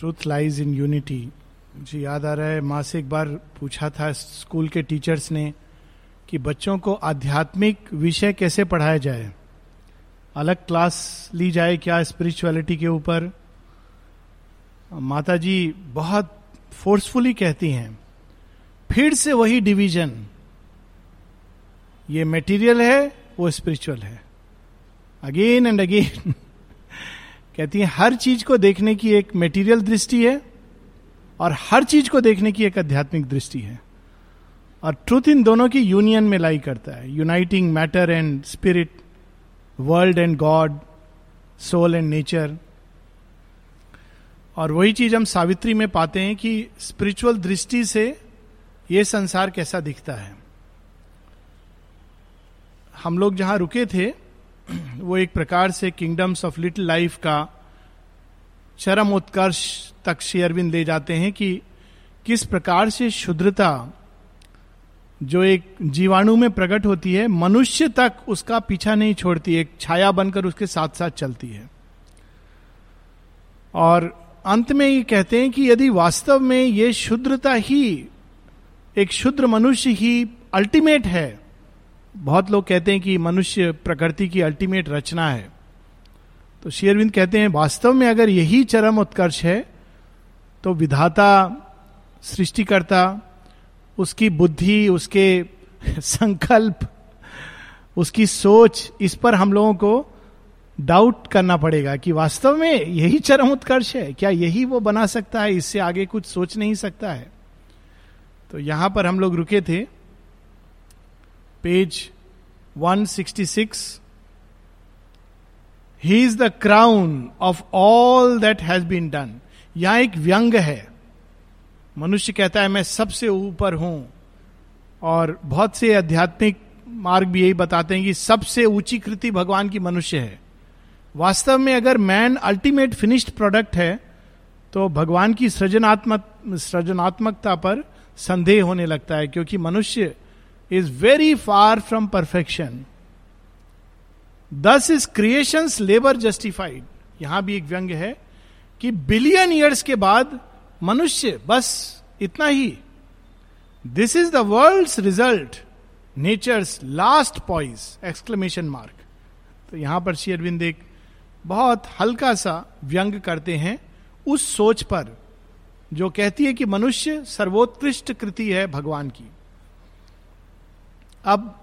Truth lies in unity मुझे याद आ रहा है, माँ से एक बार पूछा था स्कूल के टीचर्स ने कि बच्चों को आध्यात्मिक विषय कैसे पढ़ाया जाए? अलग क्लास ली जाए क्या स्पिरिचुअलिटी के ऊपर? माता जी बहुत फोर्सफुली कहती हैं, फिर से वही डिवीज़न ये मेटीरियल है, वो स्पिरिचुअल है। अगेन एंड अगेन कहती है, हर चीज़ को देखने की एक मेटीरियल दृष्टि है और हर चीज़ को देखने की एक आध्यात्मिक दृष्टि है। और ट्रूथ इन दोनों की यूनियन में लाई करता है। Uniting matter and spirit world and God soul and nature और वही चीज़ हम सावित्री में पाते हैं कि स्पिरिचुअल दृष्टि से ये संसार कैसा दिखता है। हम लोग जहाँ रुके थे वो एक प्रकार से किंगडम्स ऑफ़ लिटिल लाइफ का चरम उत्कर्ष तक शेयरविंद ले जाते हैं कि किस प्रकार से शुद्रता जो एक जीवाणु में प्रकट होती है, मनुष्य तक उसका पीछा नहीं छोड़ती, एक छाया बनकर उसके साथ साथ चलती है। और अंत में ये कहते हैं कि यदि वास्तव में ये शुद्रता ही, एक शुद्र मनुष्य ही अल्टीमेट है बहुत लोग कहते हैं कि मनुष्य प्रकृति की अल्टीमेट रचना है। तो शेयरविंद कहते हैं, वास्तव में अगर यही चरम उत्कर्ष है तो विधाता, सृष्टिकर्ता, उसकी बुद्धि, उसके संकल्प, उसकी सोच, इस पर हम लोगों को डाउट करना पड़ेगा कि वास्तव में यही चरम उत्कर्ष है। क्या यही वो बना सकता है? इससे आगे कुछ सोच नहीं सकता है? तो यहाँ पर हम लोग रुके थे। Page 166 he is the crown of all that has been done यहाँ एक व्यंग है। मनुष्य कहता है, मैं सबसे ऊपर हूँ। और बहुत से आध्यात्मिक मार्ग भी यही बताते हैं कि सबसे ऊँची कृति भगवान की मनुष्य है। वास्तव में अगर मैन अल्टीमेट फिनिश्ड प्रोडक्ट है तो भगवान की सृजनात्मक, सृजनात्मकता पर संदेह होने लगता है, क्योंकि मनुष्य is very far from perfection this is creation labour justified यहाँ भी एक व्यंग है कि बिलियन ईयर्स के बाद मनुष्य बस इतना ही। This is the world result nature's last poise exclamation mark तो यहाँ पर श्री अरविंद एक बहुत हल्का सा व्यंग करते हैं उस सोच पर, जो कहती है कि मनुष्य सर्वोत्कृष्ट कृति है भगवान की। अब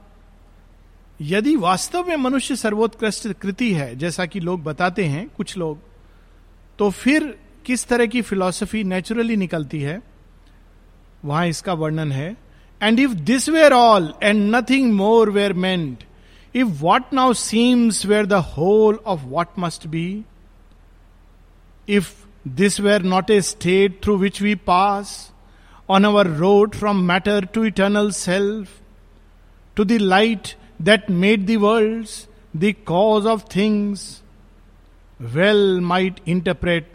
यदि वास्तव में मनुष्य सर्वोत्कृष्ट कृति है, जैसा कि लोग बताते हैं, कुछ लोग तो फिर किस तरह की फिलॉसफी नेचुरली निकलती है? वहाँ इसका वर्णन है and if this were all and nothing more were meant if what now seems were the whole of what must be if this were not a state through which we pass on our road from matter to eternal self to the light that made the worlds, the cause of things, well might interpret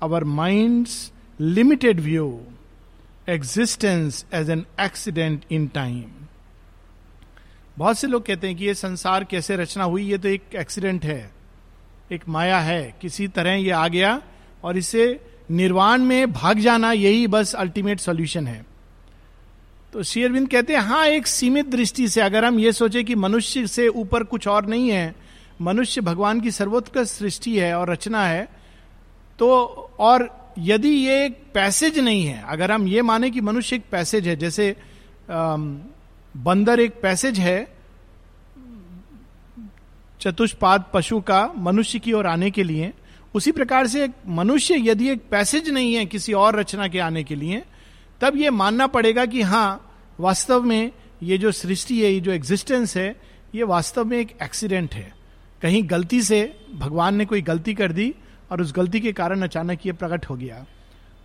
our mind's limited view, existence as an accident in time. बहुत से लोग कहते हैं कि ये संसार कैसे रचना हुई ये तो एक एक्सीडेंट है एक माया है किसी तरह ये आ गया और इसे निर्वाण में भाग जाना यही बस अल्टीमेट सॉल्यूशन है तो शेयरविंद कहते हैं हाँ एक सीमित दृष्टि से अगर हम ये सोचे कि मनुष्य से ऊपर कुछ और नहीं है, मनुष्य भगवान की सर्वोत्कृष्ट सृष्टि है और रचना है तो और यदि ये एक पैसेज नहीं है, अगर हम ये माने कि मनुष्य एक पैसेज है, जैसे बंदर एक पैसेज है, चतुष्पाद पशु का मनुष्य की ओर आने के लिए, उसी प्रकार से मनुष्य यदि एक पैसेज नहीं है किसी और रचना के आने के लिए, तब ये मानना पड़ेगा कि हाँ वास्तव में ये जो सृष्टि है, ये जो एग्जिस्टेंस है, ये वास्तव में एक एक्सीडेंट है। कहीं गलती से भगवान ने कोई गलती कर दी और उस गलती के कारण अचानक ये प्रकट हो गया।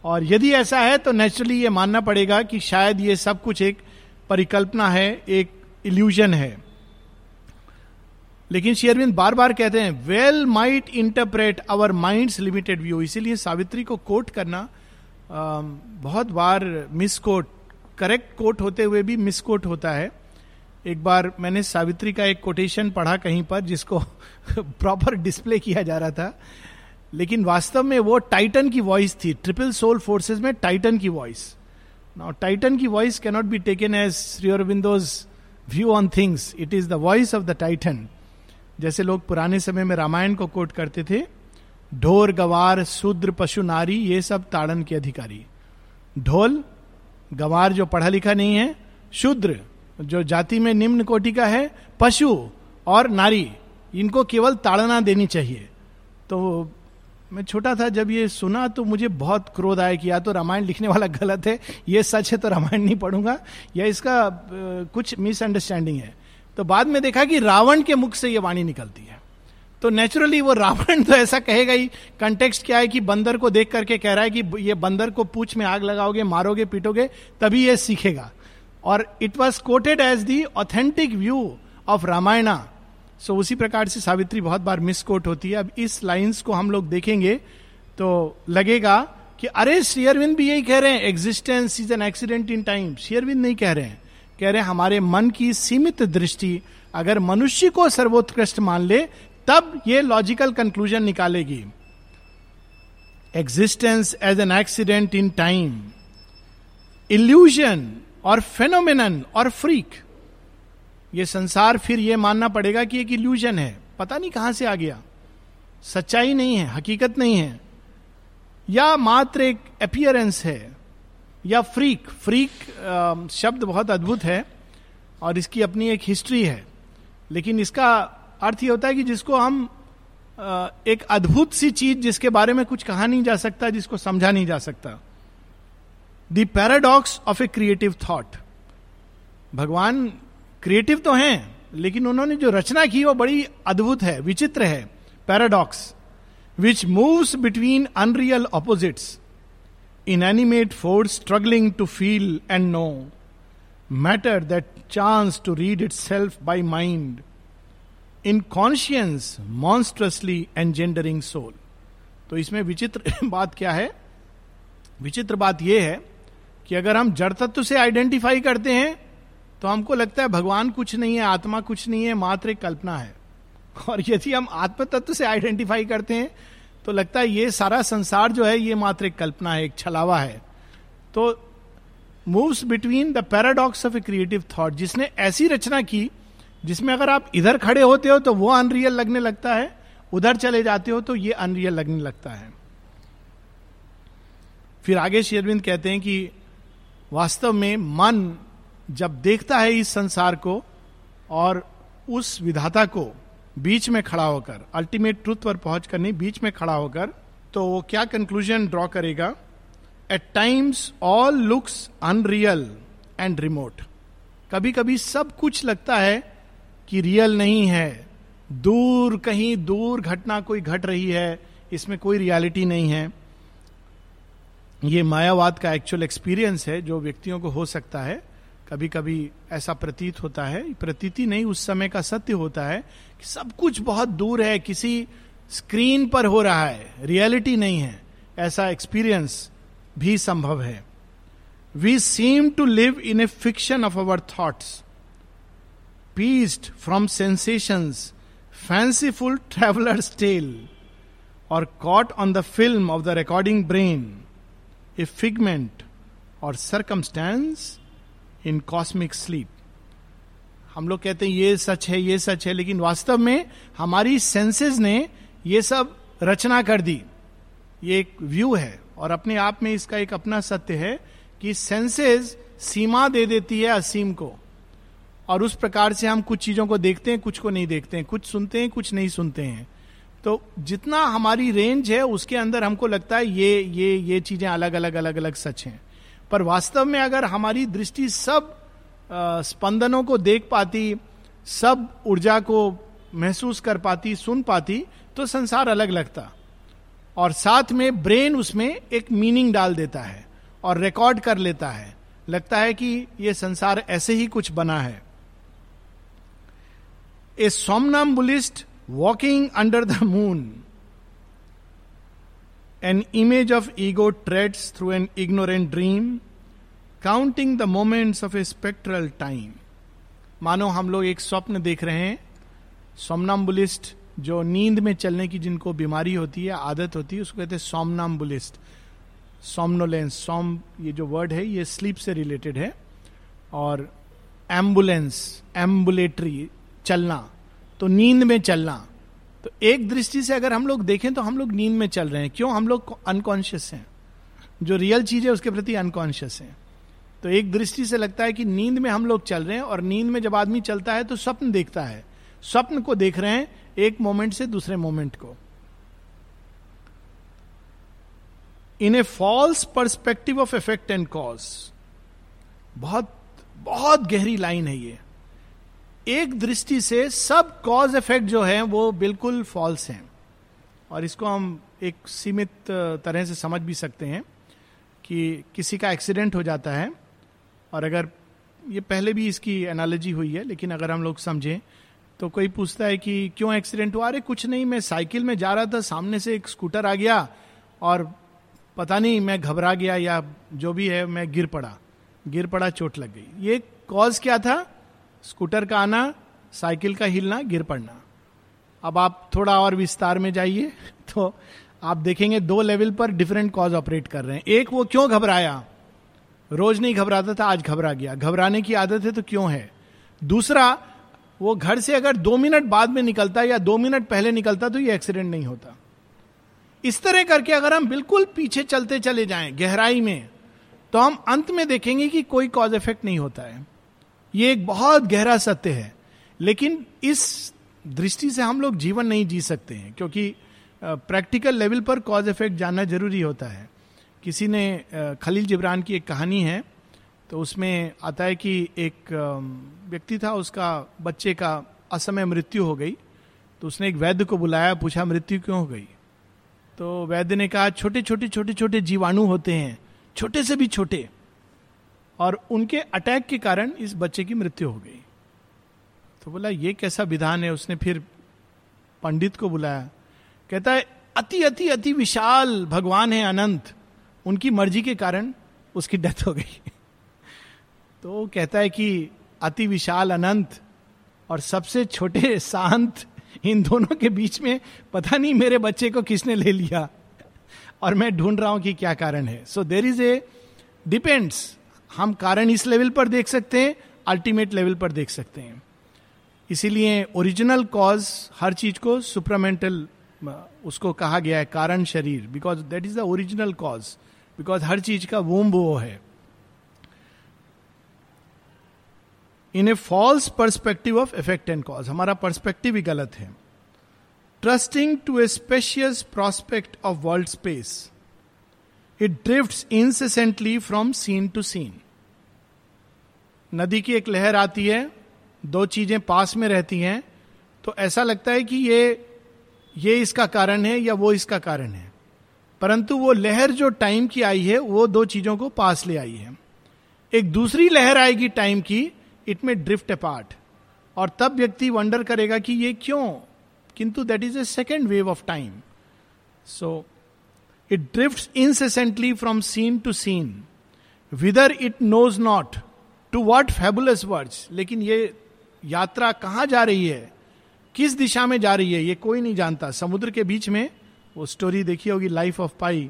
और यदि ऐसा है तो नेचुरली ये मानना पड़ेगा कि शायद ये सब कुछ एक परिकल्पना है, एक इल्यूजन है। लेकिन शेयरविंद बार बार कहते हैं well might interpret our mind limited view इसीलिए सावित्री को कोट करना बहुत बार मिस कोट करेक्ट कोट होते हुए भी मिस कोट होता है। एक बार मैंने सावित्री का एक कोटेशन पढ़ा कहीं पर, जिसको प्रॉपर डिस्प्ले किया जा रहा था। लेकिन वास्तव में वो टाइटन की वॉइस थी। ट्रिपल सोल फोर्सेस में टाइटन की वॉइस नाउ टाइटन की voice cannot be taken as Shri Aurobindo's view on things it is the voice of the Titan जैसे लोग पुराने समय में रामायण को कोट करते थे, ढोर, गवार, शूद्र, पशु, नारी, ये सब ताड़न के अधिकारी। ढोल गवार जो पढ़ा लिखा नहीं है, शूद्र जो जाति में निम्न कोटि का है, पशु और नारी, इनको केवल ताड़ना देनी चाहिए। तो मैं छोटा था, जब ये सुना तो मुझे बहुत क्रोध आया कि या तो रामायण लिखने वाला गलत है, ये सच है तो रामायण नहीं पढ़ूँगा, या इसका कुछ मिसअंडरस्टैंडिंग है। तो बाद में देखा कि रावण के मुख से ये वाणी निकलती है। तो नेचुरली वो रावण तो ऐसा कहेगा ही कंटेक्स्ट क्या है कि बंदर को देख करके कह रहा है कि ये बंदर को पूछ में आग लगाओगे, मारोगे, पीटोगे, तभी ये सीखेगा। और it was quoted as the authentic view of Ramayana so उसी प्रकार से सावित्री बहुत बार मिसकोट होती है। अब इस लाइंस को हम लोग देखेंगे तो लगेगा कि अरे शेयरविंद भी यही कह रहे हैं existence is an accident in time शेयरविंद नहीं कह रहे हैं। कह रहे हैं, हमारे मन की सीमित दृष्टि, अगर मनुष्य को सर्वोत्कृष्ट मान ले तब ये लॉजिकल कंक्लूजन निकालेगी। Existence as an accident in time illusion और फेनोमिन और फ्रीक ये संसार फिर ये मानना पड़ेगा कि एक इल्यूजन है। पता नहीं कहाँ से आ गया। सच्चाई नहीं है, हकीकत नहीं है। या मात्र एक अपियरेंस है, या फ्रीक फ्रीक शब्द बहुत अद्भुत है और इसकी अपनी एक हिस्ट्री है। लेकिन इसका अर्थ ये होता है कि जिसको हम एक अद्भुत सी चीज़ जिसके बारे में कुछ कहा नहीं जा सकता, जिसको समझा नहीं जा सकता। The paradox of a creative thought भगवान क्रिएटिव तो हैं, लेकिन उन्होंने जो रचना की वो बड़ी अद्भुत है, विचित्र है। Paradox which moves between unreal opposites inanimate force struggling to feel and know matter that chance to read itself by mind in conscience monstrously engendering soul तो इसमें विचित्र बात क्या है? विचित्र बात यह है कि अगर हम जड़ तत्व से आइडेंटिफाई करते हैं तो हमको लगता है भगवान कुछ नहीं है, आत्मा कुछ नहीं है, मात्र एक कल्पना है। और यदि हम आत्म तत्व से आइडेंटिफाई करते हैं तो लगता है ये सारा संसार जो है, ये मात्र एक कल्पना है, एक छलावा है। तो moves between the paradox of a creative thought जिसने ऐसी रचना की जिसमें अगर आप इधर खड़े होते हो तो वो अनरियल लगने लगता है, उधर चले जाते हो तो ये अनरियल लगने लगता है। फिर आगे शेरविंद कहते हैं कि वास्तव में मन जब देखता है इस संसार को और उस विधाता को बीच में खड़ा होकर अल्टीमेट ट्रुथ पर पहुँच कर नहीं, बीच में खड़ा होकर तो वो क्या कंक्लूजन ड्रॉ करेगा? At times all looks unreal and remote कभी कभी सब कुछ लगता है कि रियल नहीं है। दूर कहीं दूर घटना कोई घट रही है, इसमें कोई रियलिटी नहीं है। ये मायावाद का एक्चुअल एक्सपीरियंस है, जो व्यक्तियों को हो सकता है। कभी कभी ऐसा प्रतीत होता है। प्रतीति नहीं, उस समय का सत्य होता है कि सब कुछ बहुत दूर है, किसी स्क्रीन पर हो रहा है। रियलिटी नहीं है। ऐसा एक्सपीरियंस भी संभव है। We seem to live in a fiction of our thoughts pieced from sensations fanciful traveller's tale or caught on the film of the recording brain a figment or circumstance in cosmic sleep हम लोग कहते हैं, ये सच है, ये सच है, लेकिन वास्तव में हमारी सेंसेस ने ये सब रचना कर दी। ये एक व्यू है और अपने आप में इसका एक अपना सत्य है कि सेंसेस सीमा दे देती है असीम को। और उस प्रकार से हम कुछ चीज़ों को देखते हैं कुछ को नहीं देखते हैं। कुछ सुनते हैं कुछ नहीं सुनते हैं। तो जितना हमारी रेंज है उसके अंदर हमको लगता है ये ये ये चीज़ें अलग अलग अलग अलग सच हैं। पर वास्तव में अगर हमारी दृष्टि सब आ, स्पंदनों को देख पाती सब ऊर्जा को महसूस कर पाती सुन पाती तो संसार अलग लगता। और साथ में ब्रेन उसमें एक मीनिंग डाल देता है और रिकॉर्ड कर लेता है। लगता है कि ये संसार ऐसे ही कुछ बना है। A somnambulist walking under the moon An image of ego treads through an ignorant dream, counting the moments of a spectral time मानो हम लोग एक स्वप्न देख रहे हैं सोमनाम्बुलिस्ट जो नींद में चलने की जिनको बीमारी होती है आदत होती है उसको कहते हैं सोमनाम बुलिस्ट सोमनोलेंस सोम ये जो वर्ड है ये स्लीप से रिलेटेड है और एंबुलेंस एम्बुलेटरी चलना तो नींद में चलना। तो एक दृष्टि से अगर हम लोग देखें तो हम लोग नींद में चल रहे हैं। क्यों? हम लोग अनकॉन्शियस हैं। जो रियल चीज़ है, उसके प्रति अनकॉन्शियस है। तो एक दृष्टि से लगता है कि नींद में हम लोग चल रहे हैं और नींद में जब आदमी चलता है तो स्वप्न देखता है। स्वप्न को देख रहे हैं एक मोमेंट से दूसरे मोमेंट को। In a false perspective of effect and cause बहुत बहुत गहरी लाइन है ये। एक दृष्टि से सब कॉज इफ़ेक्ट जो है, वो बिल्कुल फॉल्स हैं। और इसको हम एक सीमित तरह से समझ भी सकते हैं कि किसी का एक्सीडेंट हो जाता है। और अगर ये पहले भी इसकी एनालॉजी हुई है, लेकिन अगर हम लोग समझें तो कोई पूछता है कि क्यों एक्सीडेंट हुआ? अरे, कुछ नहीं, मैं साइकिल में जा रहा था, सामने से एक स्कूटर आ गया और पता नहीं मैं घबरा गया या जो भी है, मैं गिर पड़ा। गिर पड़ा, चोट लग गई। ये कॉज क्या था? स्कूटर का आना, साइकिल का हिलना, गिर पड़ना। अब आप थोड़ा और विस्तार में जाइए तो आप देखेंगे दो लेवल पर डिफरेंट कॉज ऑपरेट कर रहे हैं। एक वो क्यों घबराया? रोज नहीं घबराता था, आज घबरा गया। घबराने की आदत है तो क्यों है? दूसरा, वो घर से अगर दो मिनट बाद में निकलता या दो मिनट पहले निकलता तो ये एक्सीडेंट नहीं होता। इस तरह करके अगर हम बिल्कुल पीछे चलते चले जाएँ, गहराई में तो हम अंत में देखेंगे कि कोई कॉज इफ़ेक्ट नहीं होता है। ये एक बहुत गहरा सत्य है। लेकिन इस दृष्टि से हम लोग जीवन नहीं जी सकते हैं, क्योंकि प्रैक्टिकल लेवल पर कॉज इफ़ेक्ट जानना ज़रूरी होता है। किसी ने खलील जिब्रान की एक कहानी है तो उसमें आता है कि एक व्यक्ति था, उसका बच्चे का असमय मृत्यु हो गई तो उसने एक वैद्य को बुलाया, पूछा, मृत्यु क्यों हो गई? तो वैद्य ने कहा छोटे छोटे छोटे छोटे जीवाणु होते हैं, छोटे से भी छोटे और उनके अटैक के कारण इस बच्चे की मृत्यु हो गई। तो बोला, ये कैसा विधान है? उसने फिर पंडित को बुलाया। कहता है, अति अति अति विशाल भगवान है अनंत। उनकी मर्ज़ी के कारण उसकी डेथ हो गई। तो कहता है कि अति विशाल अनंत और सबसे छोटे शांत इन दोनों के बीच में पता नहीं मेरे बच्चे को किसने ले लिया। और मैं ढूंढ रहा हूँ कि क्या कारण है। सो देर इज़ ए डिपेंड्स हम कारण इस लेवल पर देख सकते हैं, अल्टीमेट लेवल पर देख सकते हैं। इसीलिए ओरिजिनल कॉज हर चीज़ को सुपरामेंटल उसको कहा गया है, कारण शरीर because that is the original cause because हर चीज़ का वोम वो है। In a false perspective of effect and cause हमारा परस्पेक्टिव ही गलत है। Trusting to a specious prospect of world space it drift incessantly from scene to scene नदी की एक लहर आती है, दो चीज़ें पास में रहती हैं तो ऐसा लगता है कि ये ये इसका कारण है या वो इसका कारण है। परंतु वो लहर जो टाइम की आई है, वो दो चीज़ों को पास ले आई है। एक दूसरी लहर आएगी टाइम की, इट में ड्रिफ्ट अपार्ट। और तब व्यक्ति वंडर करेगा कि ये क्यों? किंतु that is a second wave of time so it drift incessantly from scene to scene whither it knows not to what fabulous words लेकिन ये यात्रा कहाँ जा रही है? किस दिशा में जा रही है? ये कोई नहीं जानता। समुद्र के बीच में वो स्टोरी देखी होगी लाइफ ऑफ़ पाई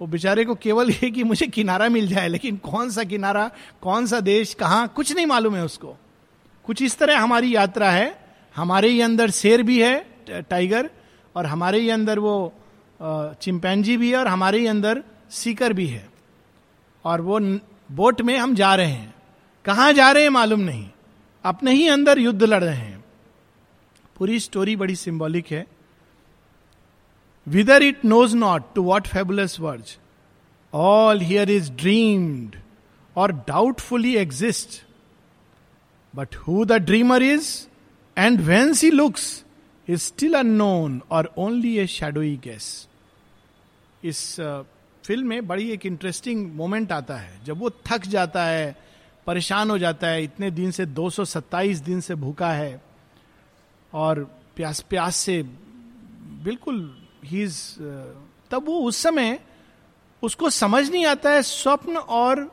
वो बेचारे को केवल ये कि मुझे किनारा मिल जाए, लेकिन कौन सा किनारा, कौन सा देश, कहाँ, कुछ नहीं मालूम है उसको। कुछ इस तरह हमारी यात्रा है। हमारे ही अंदर शेर भी है टाइगर और हमारे ही अंदर वो चिंपैनजी भी है, और हमारे ही अंदर सीकर भी है। और वो बोट में हम जा रहे हैं। कहाँ जा रहे हैं मालूम नहीं। अपने ही अंदर युद्ध लड़ रहे हैं। पूरी स्टोरी बड़ी सिंबॉलिक है। Whither it knows not to what fabulous verge all here is dreamed or doubtfully exist but who the dreamer is and whence he looks is still unknown or only a shadowy guess इस film में बड़ी एक interesting moment आता है। जब वो थक जाता है परेशान हो जाता है, इतने दिन से 227 दिन से भूखा है, और प्यास प्यास से बिल्कुल ही इज़ तब वो उस समय उसको समझ नहीं आता है, स्वप्न और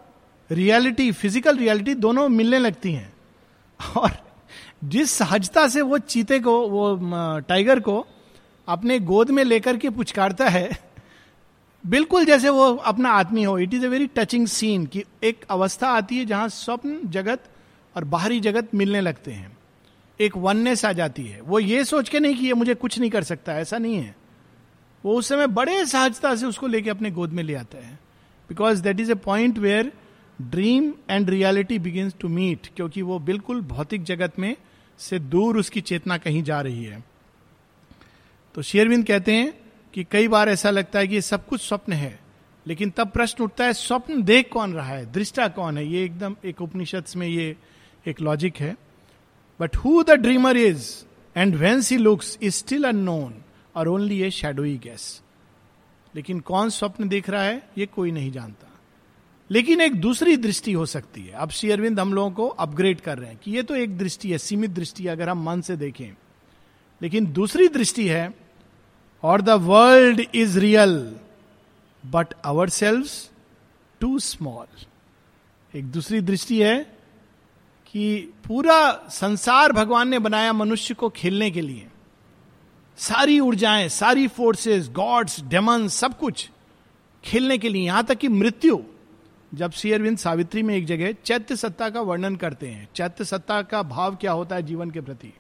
रियलिटी फ़िज़िकल रियलिटी दोनों मिलने लगती हैं। और जिस सहजता से वो चीते को, वो टाइगर को अपने गोद में लेकर के पुचकारता है बिल्कुल जैसे वो अपना आदमी हो it is a very touching scene कि एक अवस्था आती है जहाँ स्वप्न जगत और बाहरी जगत मिलने लगते हैं। एक वननेस आ जाती है। वो ये सोच के नहीं कि ये मुझे कुछ नहीं कर सकता, ऐसा नहीं है। वो उस समय बड़े सहजता से उसको लेके अपने गोद में ले आता है। Because that is a point where dream and reality begin to meet क्योंकि वो बिल्कुल भौतिक जगत में से दूर उसकी चेतना कहीं जा रही है। तो शेरविंद कहते हैं कि कई बार ऐसा लगता है कि ये सब कुछ स्वप्न है, लेकिन तब प्रश्न उठता है, स्वप्न देख कौन रहा है? दृष्टा कौन है? ये एकदम एक उपनिषद में ये एक लॉजिक है। But who the dreamer is and whence he looks is still unknown और ओनली ए शेडोई गैस लेकिन कौन स्वप्न देख रहा है, ये कोई नहीं जानता। लेकिन एक दूसरी दृष्टि हो सकती है। अब श्री अरविंद हम लोगों को अपग्रेड कर रहे हैं कि ये तो एक दृष्टि है, सीमित दृष्टि अगर हम मन से देखें। लेकिन दूसरी दृष्टि है और the world is real but our selves too small एक दूसरी दृष्टि है कि पूरा संसार भगवान ने बनाया मनुष्य को खेलने के लिए। सारी ऊर्जाएँ, सारी फोर्सेस गॉड्स डेमन सब कुछ खेलने के लिए। यहाँ तक कि मृत्यु, जब शेयरविंद सावित्री में एक जगह चैत्य सत्ता का वर्णन करते हैं। चैत्य सत्ता का भाव क्या होता है जीवन के प्रति?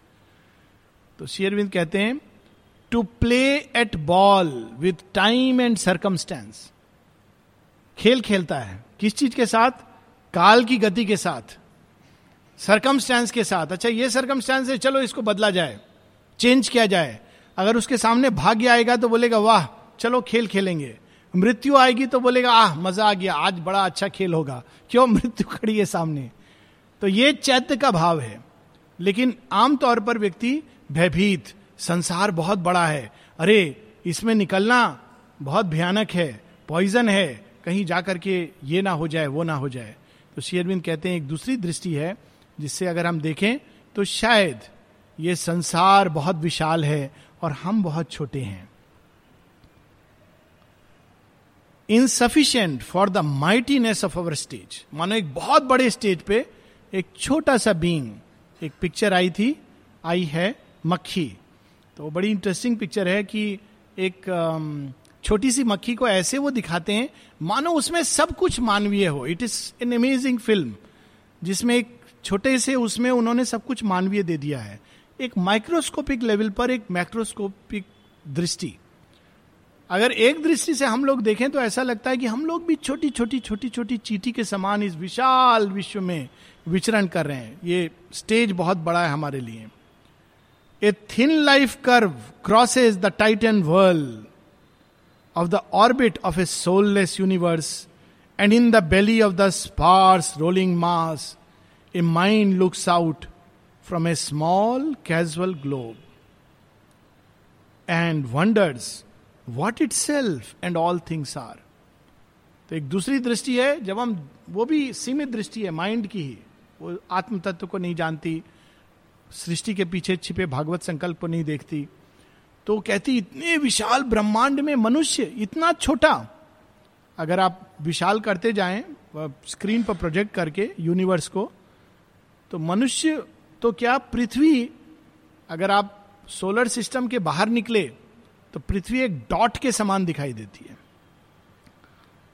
तो शेयरविंद कहते हैं to play at ball with time and circumstance खेल खेलता है। किस चीज़ के साथ? काल की गति के साथ। सरकमस्टेंस के साथ। अच्छा ये सरकमस्टेंस है, चलो इसको बदला जाए। चेंज किया जाए। अगर उसके सामने भाग्य आएगा तो बोलेगा, वाह, चलो खेल खेलेंगे। मृत्यु आएगी तो बोलेगा, आह, मज़ा आ गया, आज बड़ा अच्छा खेल होगा। क्यों? मृत्यु खड़ी है सामने। तो ये चैत्य का भाव है। लेकिन आमतौर पर व्यक्ति भयभीत संसार बहुत बड़ा है। अरे, इसमें निकलना बहुत भयानक है पॉइजन है। कहीं जाकर के ये ना हो जाए, वो ना हो जाए। तो शेयरविंद कहते हैं, एक दूसरी दृष्टि है, जिससे अगर हम देखें तो शायद ये संसार बहुत विशाल है और हम बहुत छोटे हैं। Insufficient for the mightiness of our stage मानो एक बहुत बड़े स्टेज पे एक छोटा सा बींग एक पिक्चर आई थी, आई है मक्खी। तो बड़ी इंटरेस्टिंग पिक्चर है कि एक um, छोटी सी मक्खी को ऐसे वो दिखाते हैं मानो उसमें सब कुछ मानवीय हो। It is an amazing film जिसमें एक छोटे से उसमें उन्होंने सब कुछ मानवीय दे दिया है। एक माइक्रोस्कोपिक लेवल पर एक मैक्रोस्कोपिक दृष्टि। अगर एक दृष्टि से हम लोग देखें तो ऐसा लगता है कि हम लोग भी छोटी छोटी छोटी छोटी चीटी के समान इस विशाल विश्व में विचरण कर रहे हैं। ये स्टेज बहुत बड़ा है हमारे लिए। A thin life curve crosses the titan world of the orbit of a soulless universe and in the belly of the sparse rolling mass a mind looks out from a small casual globe and wonders what itself and all things are तो एक दूसरी दृष्टि है, जब हम, वो भी सीमित दृष्टि है माइंड की ही, वो आत्म तत्व को नहीं जानती सृष्टि के पीछे छिपे भागवत संकल्प को नहीं देखती। तो कहती, इतने विशाल ब्रह्मांड में मनुष्य इतना छोटा। अगर आप विशाल करते जाएँ स्क्रीन पर प्रोजेक्ट करके यूनिवर्स को तो मनुष्य तो क्या पृथ्वी, अगर आप सोलर सिस्टम के बाहर निकले तो पृथ्वी एक डॉट के समान दिखाई देती है।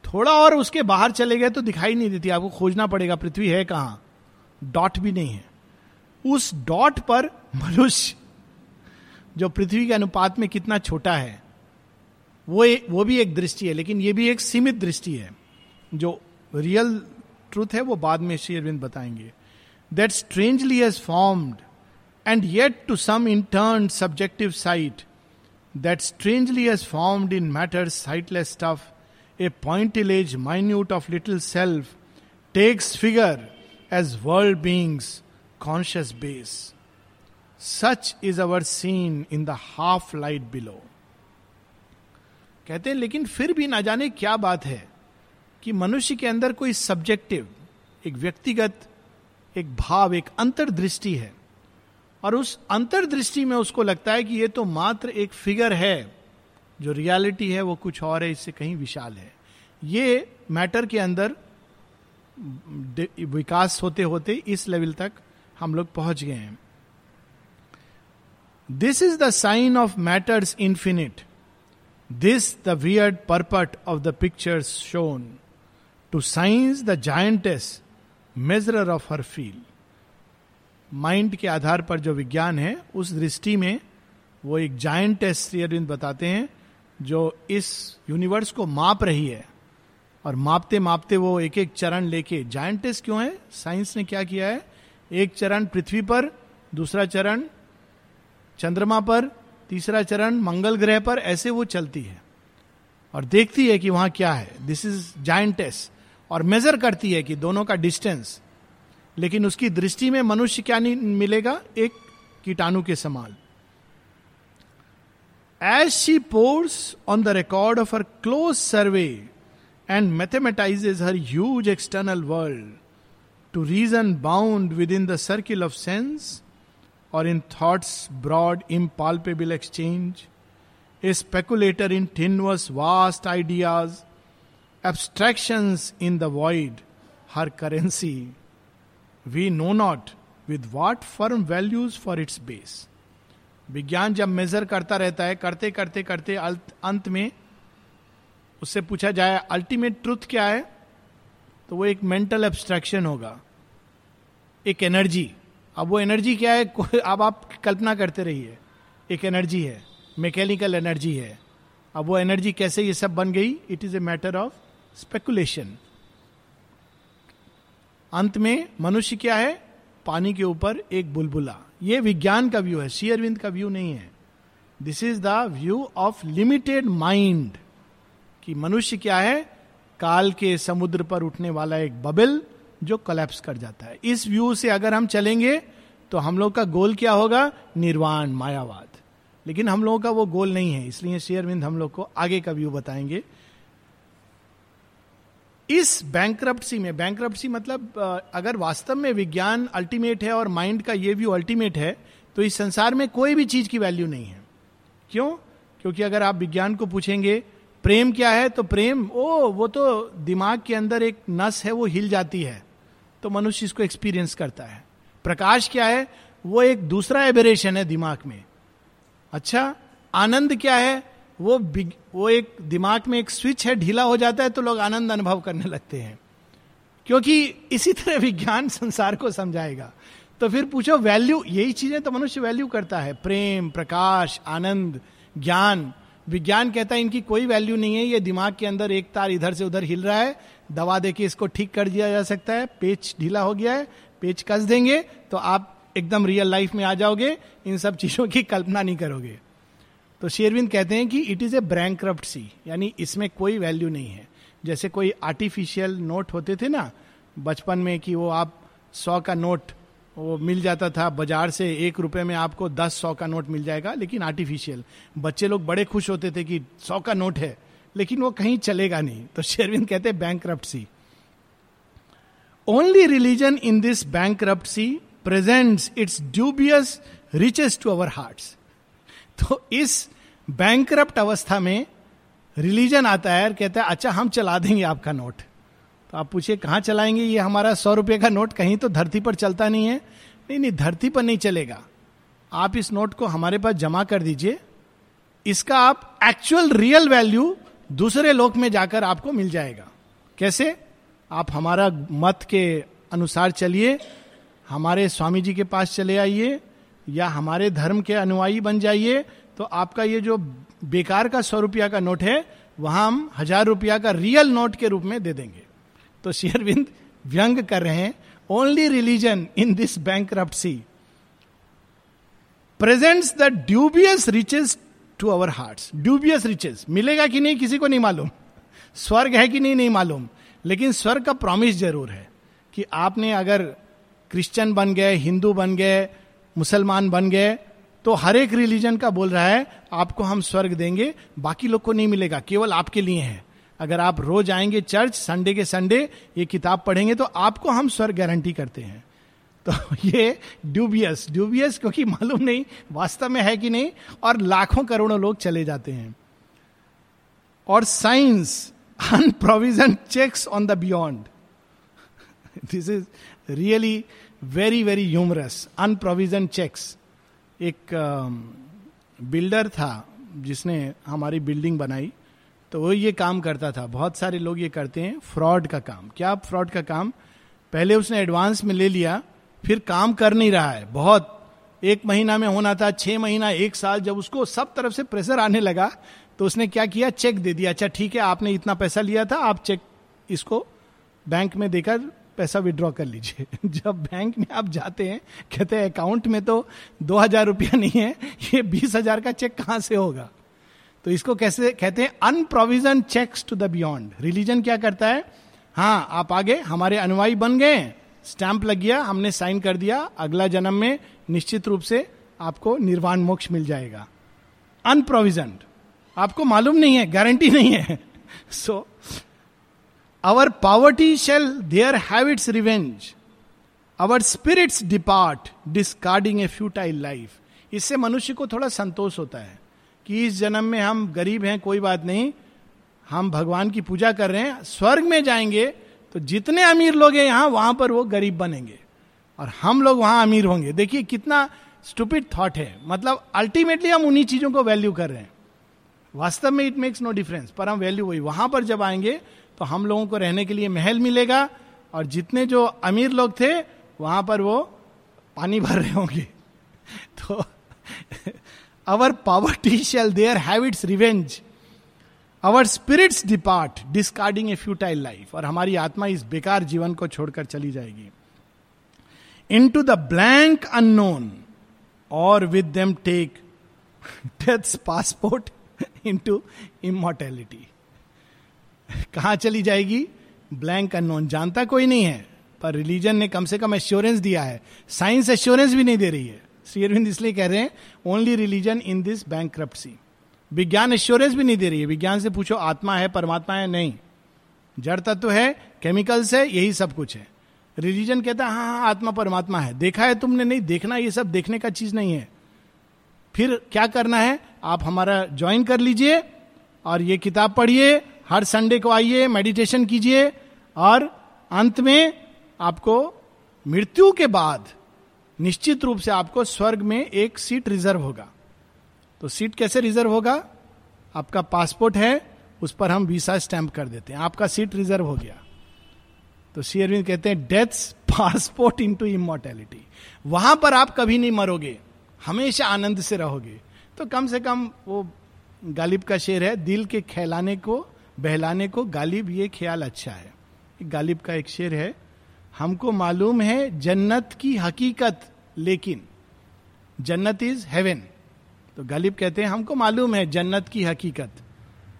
थोड़ा और उसके बाहर चले गए तो दिखाई नहीं देती, आपको खोजना पड़ेगा, पृथ्वी है कहाँ? डॉट भी नहीं है। उस डॉट पर मनुष्य जो पृथ्वी के अनुपात में कितना छोटा है वो ए, वो भी एक दृष्टि है लेकिन ये भी एक सीमित दृष्टि है। जो रियल ट्रूथ है वो बाद में श्री अरविंद बताएँगे। That strangely has formed and yet to some intern subjective sight that strangely has formed in matter's sightless stuff, a pointillage minute of little self takes figure as world beings' conscious base such is our scene in the half light below कहते हैं, लेकिन फिर भी ना जाने क्या बात है कि मनुष्य के अंदर कोई सब्जेक्टिव एक व्यक्तिगत, एक भाव, एक अंतर्दृष्टि है। और उस अंतर्दृष्टि में उसको लगता है कि ये तो मात्र एक फिगर है, जो रियलिटी है, वो कुछ और है, इससे कहीं विशाल है। ये मैटर के अंदर विकास होते होते इस लेवल तक हम लोग पहुँच गए हैं। This is the sign of matters infinite this the weird purport of the pictures shown to science the giantess measure of her feel mind के आधार पर जो विज्ञान है, उस दृष्टि में वो एक जायंटेस अरविंद बताते हैं, जो इस यूनिवर्स को माप रही है। और मापते मापते वो एक एक चरण लेके जायंटेस क्यों है? साइंस ने क्या किया है? एक चरण पृथ्वी पर, दूसरा चरण चंद्रमा पर, तीसरा चरण मंगल ग्रह पर, ऐसे वो चलती है। और देखती है कि वहाँ क्या है। दिस इज़ जायंटेस और मेजर करती है कि दोनों का डिस्टेंस लेकिन उसकी दृष्टि में मनुष्य क्या नहीं मिलेगा? एक कीटाणु के समान। As she pores on the record of her close survey and mathematises her huge external world to reason bound within the circle of sense और in thoughts broad impalpable exchange a speculator in tenuous vast ideas abstractions in the void, her currency, we know not with what firm values for its base. विज्ञान जब major करता रहता है करते करते करते अंत में उससे पूछा जाए अल्टीमेट ट्रुथ क्या है तो वो एक मेंटल एब्स्ट्रैक्शन होगा। एक एनर्जी अब वो एनर्जी क्या है? अब आप कल्पना करते रहिए। एक एनर्जी है। मैकेनिकल एनर्जी है। अब वो एनर्जी कैसे ये सब बन गई? It is a matter of speculation अंत में मनुष्य क्या है? पानी के ऊपर एक बुलबुला। ये विज्ञान का व्यू है। शेयरविंद का व्यू नहीं है। This is the view of limited mind कि मनुष्य क्या है? काल के समुद्र पर उठने वाला एक बबल जो कलेप्स कर जाता है। इस व्यू से अगर हम चलेंगे तो हम लोग का गोल क्या होगा? निर्वाण, मायावाद। लेकिन हम लोगों का वो गोल नहीं है, इसलिए शेयरविंद हम लोग को आगे का व्यू बताएँगे। इस बैंक में बैंक मतलब अगर वास्तव में विज्ञान अल्टीमेट है और माइंड का ये व्यू अल्टीमेट है तो इस संसार में कोई भी चीज़ की वैल्यू नहीं है। क्यों? क्योंकि अगर आप विज्ञान को पूछेंगे प्रेम क्या है? तो प्रेम, ओ, वो तो दिमाग के अंदर एक नस है, वो हिल जाती है। तो मनुष्य इसको एक्सपीरियंस करता है। प्रकाश क्या है? वो एक दूसरा एबरेशन है दिमाग में। अच्छा आनंद क्या है? वो वो एक दिमाग में एक स्विच है, ढीला हो जाता है तो लोग आनंद अनुभव करने लगते हैं। क्योंकि इसी तरह विज्ञान संसार को समझाएगा। तो फिर पूछो वैल्यू यही चीज़ें तो मनुष्य वैल्यू करता है। प्रेम, प्रकाश, आनंद, ज्ञान। विज्ञान कहता है इनकी कोई वैल्यू नहीं है, ये दिमाग के अंदर एक तार इधर से उधर हिल रहा है, दवा देके इसको ठीक कर दिया जा सकता है, पेच ढीला हो गया है, पेच कस देंगे तो आप एकदम रियल लाइफ में आ जाओगे, इन सब चीज़ों की कल्पना नहीं करोगे। तो शेरविंद कहते हैं कि इट इज़ ए ब्रैंक सी यानी इसमें कोई वैल्यू नहीं है। जैसे कोई आर्टिफिशियल नोट होते थे ना, बचपन में कि वो आप सौ का नोट वो मिल जाता था बाज़ार से एक रुपए में आपको दस सौ का नोट मिल जाएगा, लेकिन आर्टिफिशियल बच्चे लोग बड़े खुश होते थे कि सौ का नोट है, लेकिन वो कहीं चलेगा नहीं। तो शेरविंद कहते हैं bankruptcy only religion in this bankruptcy presents its dubious riches to our hearts तो इस बैंक अवस्था में रिलीजन आता है और कहता है अच्छा हम चला देंगे आपका नोट। तो आप पूछिए, कहाँ चलाएँगे? ये हमारा सौ रुपये का नोट कहीं तो धरती पर चलता नहीं है। नहीं नहीं, धरती पर नहीं चलेगा। आप इस नोट को हमारे पास जमा कर दीजिए। इसका आप एक्चुअल रियल वैल्यू दूसरे लोक में जाकर आपको मिल जाएगा। कैसे? आप हमारा मत के अनुसार चलिए, हमारे स्वामी जी के पास चले आइए, या हमारे धर्म के अनुयायी बन जाइए तो आपका ये जो बेकार का सौ रुपया का नोट है, वहाँ हम हज़ार रुपया का रियल नोट के रूप में दे देंगे। तो शेयरविंद व्यंग कर रहे हैं। Only religion in this bank presents the dubious riches to our heart dubious riches मिलेगा कि नहीं किसी को नहीं मालूम। स्वर्ग है कि नहीं नहीं मालूम। लेकिन स्वर्ग का प्रॉमिस ज़रूर है कि आपने अगर क्रिश्चियन बन गए हिंदू बन गए, मुसलमान बन गए तो हर एक रिलीजन का बोल रहा है, आपको हम स्वर्ग देंगे, बाकी लोग को नहीं मिलेगा, केवल आपके लिए है। अगर आप रोज आएँगे चर्च, संडे के संडे ये किताब पढ़ेंगे तो आपको हम स्वर्ग गारंटी करते हैं। तो ये ड्यूबियस ड्यूबियस क्योंकि मालूम नहीं, वास्तव में है कि नहीं, और लाखों करोड़ों लोग चले जाते हैं। और science unprovisioned cheques on the beyond this is really very very humorous unprovisioned cheques एक बिल्डर था, जिसने हमारी बिल्डिंग बनाई। तो वो ये काम करता था। बहुत सारे लोग ये करते हैं, फ्रॉड का काम। क्या फ्रॉड का काम? पहले उसने एडवांस में ले लिया, फिर काम कर नहीं रहा है, बहुत। एक महीना में होना था, छह महीना, एक साल, जब उसको सब तरफ़ से प्रेशर आने लगा तो उसने क्या किया? चेक दे दिया। अच्छा ठीक है, आपने इतना पैसा लिया था, आप चेक इसको बैंक में देकर पैसा विड्रॉ कर लीजिए। जब बैंक में आप जाते हैं, कहते हैं अकाउंट में तो दो हज़ार रुपया नहीं है, ये बीस हज़ार का चेक कहाँ से होगा? तो इसको कैसे कहते हैं? Unprovisioned cheques to the beyond religion क्या करता है? हाँ आप आगे, हमारे अनुयायी बन गए स्टैंप लग गया, हमने साइन कर दिया, अगला जन्म में निश्चित रूप से आपको निर्वाण मोक्ष मिल जाएगा। अनप्रोविजन आपको मालूम नहीं है गारंटी नहीं है। So our poverty shall there have its revenge our spirits depart discarding a futile life इससे मनुष्य को थोड़ा संतोष होता है। कि इस जन्म में हम गरीब हैं, कोई बात नहीं। हम भगवान की पूजा कर रहे हैं, स्वर्ग में जाएँगे तो जितने अमीर लोग हैं यहाँ, वहाँ पर वो गरीब बनेंगे। और हम लोग वहाँ अमीर होंगे। देखिए, कितना स्टूपिड थॉट है। मतलब अल्टीमेटली हम उन्हीं चीज़ों को वैल्यू कर रहे हैं। वास्तव में इट मेक्स नो डिफरेंस पर हम वैल्यू वही। वहाँ पर जब आएँगे तो हम लोगों को रहने के लिए महल मिलेगा, और जितने जो अमीर लोग थे, वहाँ पर वो पानी भर रहे होंगे। तो our poverty shall there have its revenge our spirits depart discarding a futile life और हमारी आत्मा इस बेकार जीवन को छोड़कर चली जाएगी। Into the blank unknown और with them take death's passport into immortality कहा चली जाएगी? ब्लैंक अननोन जानता कोई नहीं है, पर रिलीजन ने कम से कम एश्योरेंस दिया है। साइंस एश्योरेंस भी नहीं दे रही है। श्री अरविंद इसलिए कह रहे हैं only religion in this bank विज्ञान एश्योरेंस भी नहीं दे रही है। विज्ञान से पूछो, आत्मा है, परमात्मा है? नहीं। जड़ तत्व है केमिकल्स है, यही सब कुछ है। रिलीजन कहता है हाँ हाँ आत्मा, परमात्मा है। देखा है तुमने? नहीं, देखना ये सब देखने का चीज़ नहीं है। फिर क्या करना है? आप हमारा ज्वाइन कर लीजिए और ये किताब पढ़िए, हर संडे को आइए मेडिटेशन कीजिए और अंत में आपको मृत्यु के बाद निश्चित रूप से आपको स्वर्ग में एक सीट रिज़र्व होगा। तो सीट कैसे रिज़र्व होगा? आपका पासपोर्ट है, उस पर हम वीसा स्टैंप कर देते हैं। आपका सीट रिज़र्व हो गया। तो सी कहते हैं death's passport into immortality वहाँ पर आप कभी नहीं मरोगे। हमेशा आनंद से रहोगे। तो कम से कम वो गालिब का शेर है, दिल के खेलाने को, बहलाने को गालिब, ये ख्याल अच्छा है। गालिब का एक शेर है हमको मालूम है जन्नत की हकीकत, लेकिन जन्नत इज़ हेवन तो गालिब कहते हैं, हमको मालूम है जन्नत की हकीकत।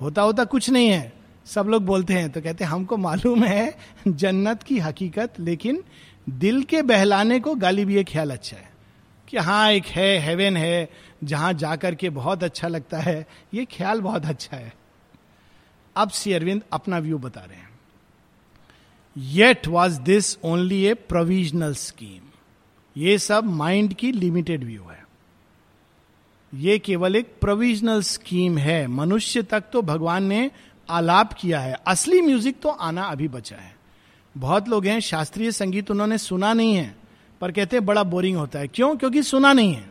होता होता कुछ नहीं है। सब लोग बोलते हैं तो कहते हैं, हमको मालूम है जन्नत की हकीकत, लेकिन दिल के बहलाने को गालिब ये ख्याल अच्छा है कि हाँ एक है हेवन है, जहाँ जाकर के बहुत अच्छा लगता है। ये ख्याल बहुत अच्छा है। अब सी अरविंद अपना व्यू बता रहे हैं। Yet was this only a provisional scheme ये सब माइंड की लिमिटेड व्यू है। ये केवल एक प्रोविजनल स्कीम है। मनुष्य तक तो भगवान ने आलाप किया है। असली म्यूज़िक तो आना अभी बचा है। बहुत लोग हैं, शास्त्रीय संगीत उन्होंने सुना नहीं है, पर कहते हैं बड़ा बोरिंग होता है। क्यों? क्योंकि सुना नहीं है।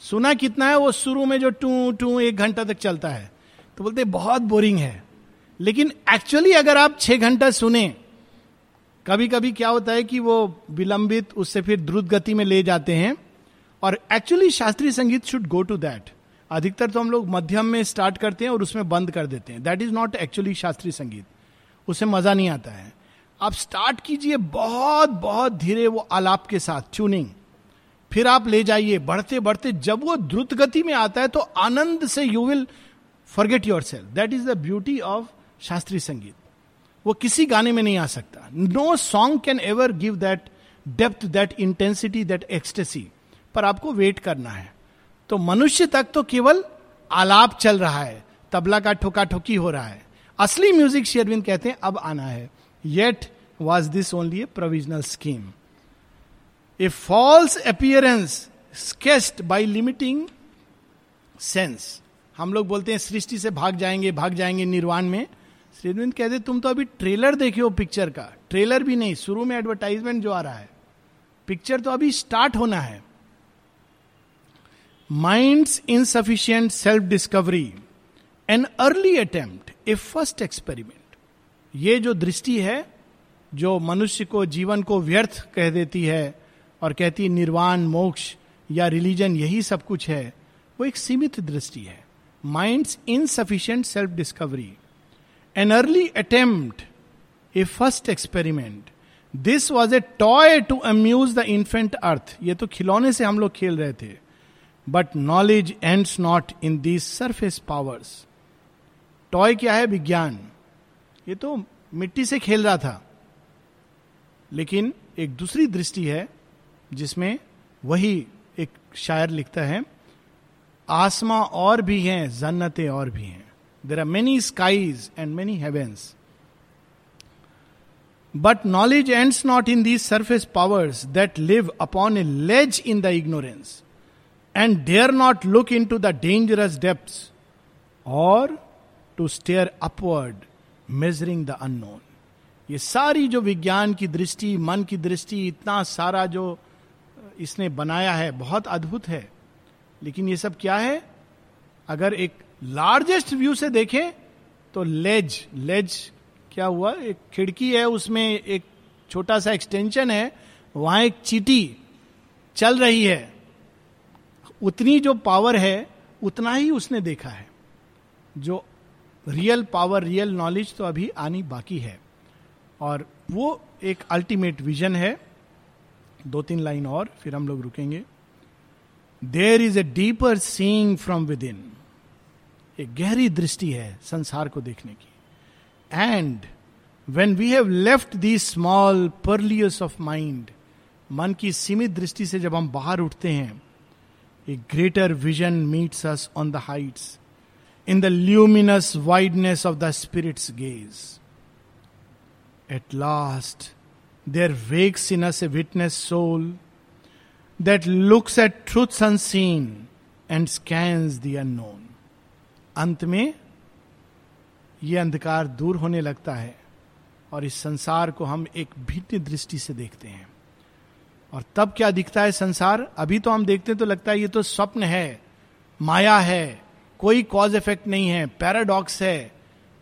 सुना कितना है? वो शुरू में जो टू टू, एक घंटा तक चलता है। तो बोलते बहुत बोरिंग है। लेकिन एक्चुअली अगर आप छह घंटा सुने कभी कभी क्या होता है कि वो विलंबित, उससे फिर द्रुत गति में ले जाते हैं। और एक्चुअली शास्त्रीय संगीत शुड गो टू दैट अधिकतर तो हम लोग मध्यम में स्टार्ट करते हैं और उसमें बंद कर देते हैं। दैट इज़ नॉट एक्चुअली शास्त्रीय संगीत। उसे मज़ा नहीं आता है। आप स्टार्ट कीजिए बहुत बहुत धीरे वो आलाप के साथ ट्यूनिंग फिर आप ले जाइए। बढ़ते बढ़ते जब वो द्रुत गति में आता है तो आनंद से you will forget yourself that is the beauty of शास्त्रीय संगीत। वो किसी गाने में नहीं आ सकता। No song can ever give that depth that intensity that ecstasy पर आपको वेट करना है। तो मनुष्य तक तो केवल आलाप चल रहा है, तबला का ठोका ठोकी हो रहा है। असली म्यूज़िक शेरविंद कहते हैं, अब आना है। Yet was this only a provisional scheme a false appearance sketched by limiting sense हम लोग बोलते हैं, सृष्टि से भाग जाएँगे भाग जाएँगे निर्वाण में। श्रीविंद कहते, तुम तो अभी ट्रेलर देखे हो पिक्चर का। ट्रेलर भी नहीं, शुरू में एडवर्टाइजमेंट जो आ रहा है। पिक्चर तो अभी स्टार्ट होना है। Mind's insufficient self discovery an early attempt a first experiment ये जो दृष्टि है, जो मनुष्य को, जीवन को व्यर्थ कह देती है और कहती निर्वाण, मोक्ष या रिलीजन यही सब कुछ है, वो एक सीमित दृष्टि है। Mind's insufficient self discovery an early attempt a first experiment this was a toy to amuse the infant earth ये तो खिलौने से हम लोग खेल रहे थे। But knowledge ends not in these surface powers toy क्या है? विज्ञान। ये तो मिट्टी से खेल रहा था। लेकिन एक दूसरी दृष्टि है, जिसमें वही एक शायर लिखता है, आसमा और भी हैं, जन्नतें और भी हैं। There are many skies and many heavens but knowledge ends not in these surface powers that live upon a ledge in the ignorance and dare not look into the dangerous depth और to stare upward measuring the unknown ये सारी जो विज्ञान की दृष्टि, मन की दृष्टि, इतना सारा जो, इसने बनाया है, बहुत अद्भुत है। लेकिन ये सब क्या है? अगर एक लार्जेस्ट व्यू से देखें तो लेज लेज क्या हुआ? एक खिड़की है, उसमें एक छोटा सा एक्सटेंशन है, वहाँ एक चीटी चल रही है। उतनी जो पावर है, उतना ही उसने देखा है। जो रियल पावर रियल नॉलेज तो अभी आनी बाकी है। और वो एक अल्टीमेट विजन है। दो तीन लाइन और, फिर हम लोग रुकेंगे। There is a deeper seeing from within एक गहरी दृष्टि है संसार को देखने की। And when we have left the small purlieus of mind मन की सीमित दृष्टि से जब हम बाहर उठते हैं a greater vision meets us on the heights in the luminous wideness of the spirit's gaze at last there wakes in us a witness soul that looks at truth unseen and scans the unknown अंत में ये अंधकार दूर होने लगता है और इस संसार को हम एक भिन्न दृष्टि से देखते हैं। और तब क्या दिखता है संसार? अभी तो हम देखते हैं तो लगता है ये तो स्वप्न है, माया है, कोई कॉज इफ़ेक्ट नहीं है पैराडॉक्स है,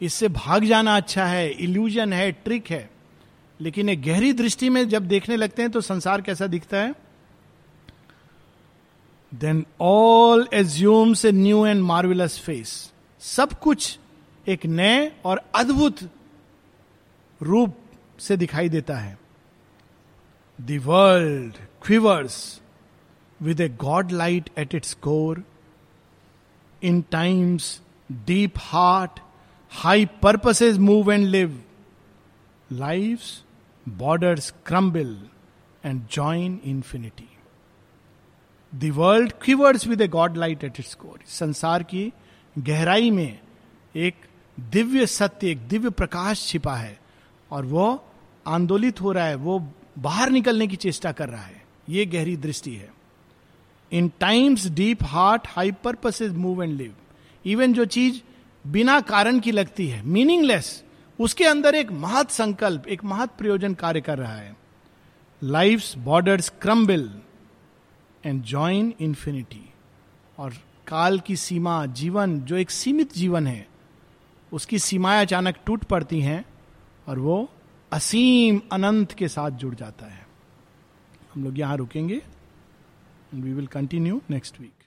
इससे भाग जाना अच्छा है इल्यूजन है ट्रिक है। लेकिन एक गहरी दृष्टि में जब देखने लगते हैं तो संसार कैसा दिखता है? Then all assumes a new and marvellous face सब कुछ एक नए और अद्भुत रूप से दिखाई देता है। The world quivers with a god light at its core in times deep heart high purposes move and live life borders crumble and join infinity world quivers with a god light at its core संसार की गहराई में एक दिव्य सत्य एक दिव्य प्रकाश छिपा है और वो आंदोलित हो रहा है वो बाहर निकलने की चेष्टा कर रहा है ये गहरी दृष्टि है in times deep heart high purpose is move and live even जो चीज़ बिना कारण की लगती है मीनिंगलेस उसके अंदर एक महत संकल्प एक महत प्रयोजन कार्य कर रहा है life borders crumble and join infinity और काल की सीमा, जीवन, जो एक सीमित जीवन है, उसकी सीमाएँ अचानक टूट पड़ती हैं और वो असीम अनंत के साथ जुड़ जाता है। हम लोग यहाँ रुकेंगे and we will continue next week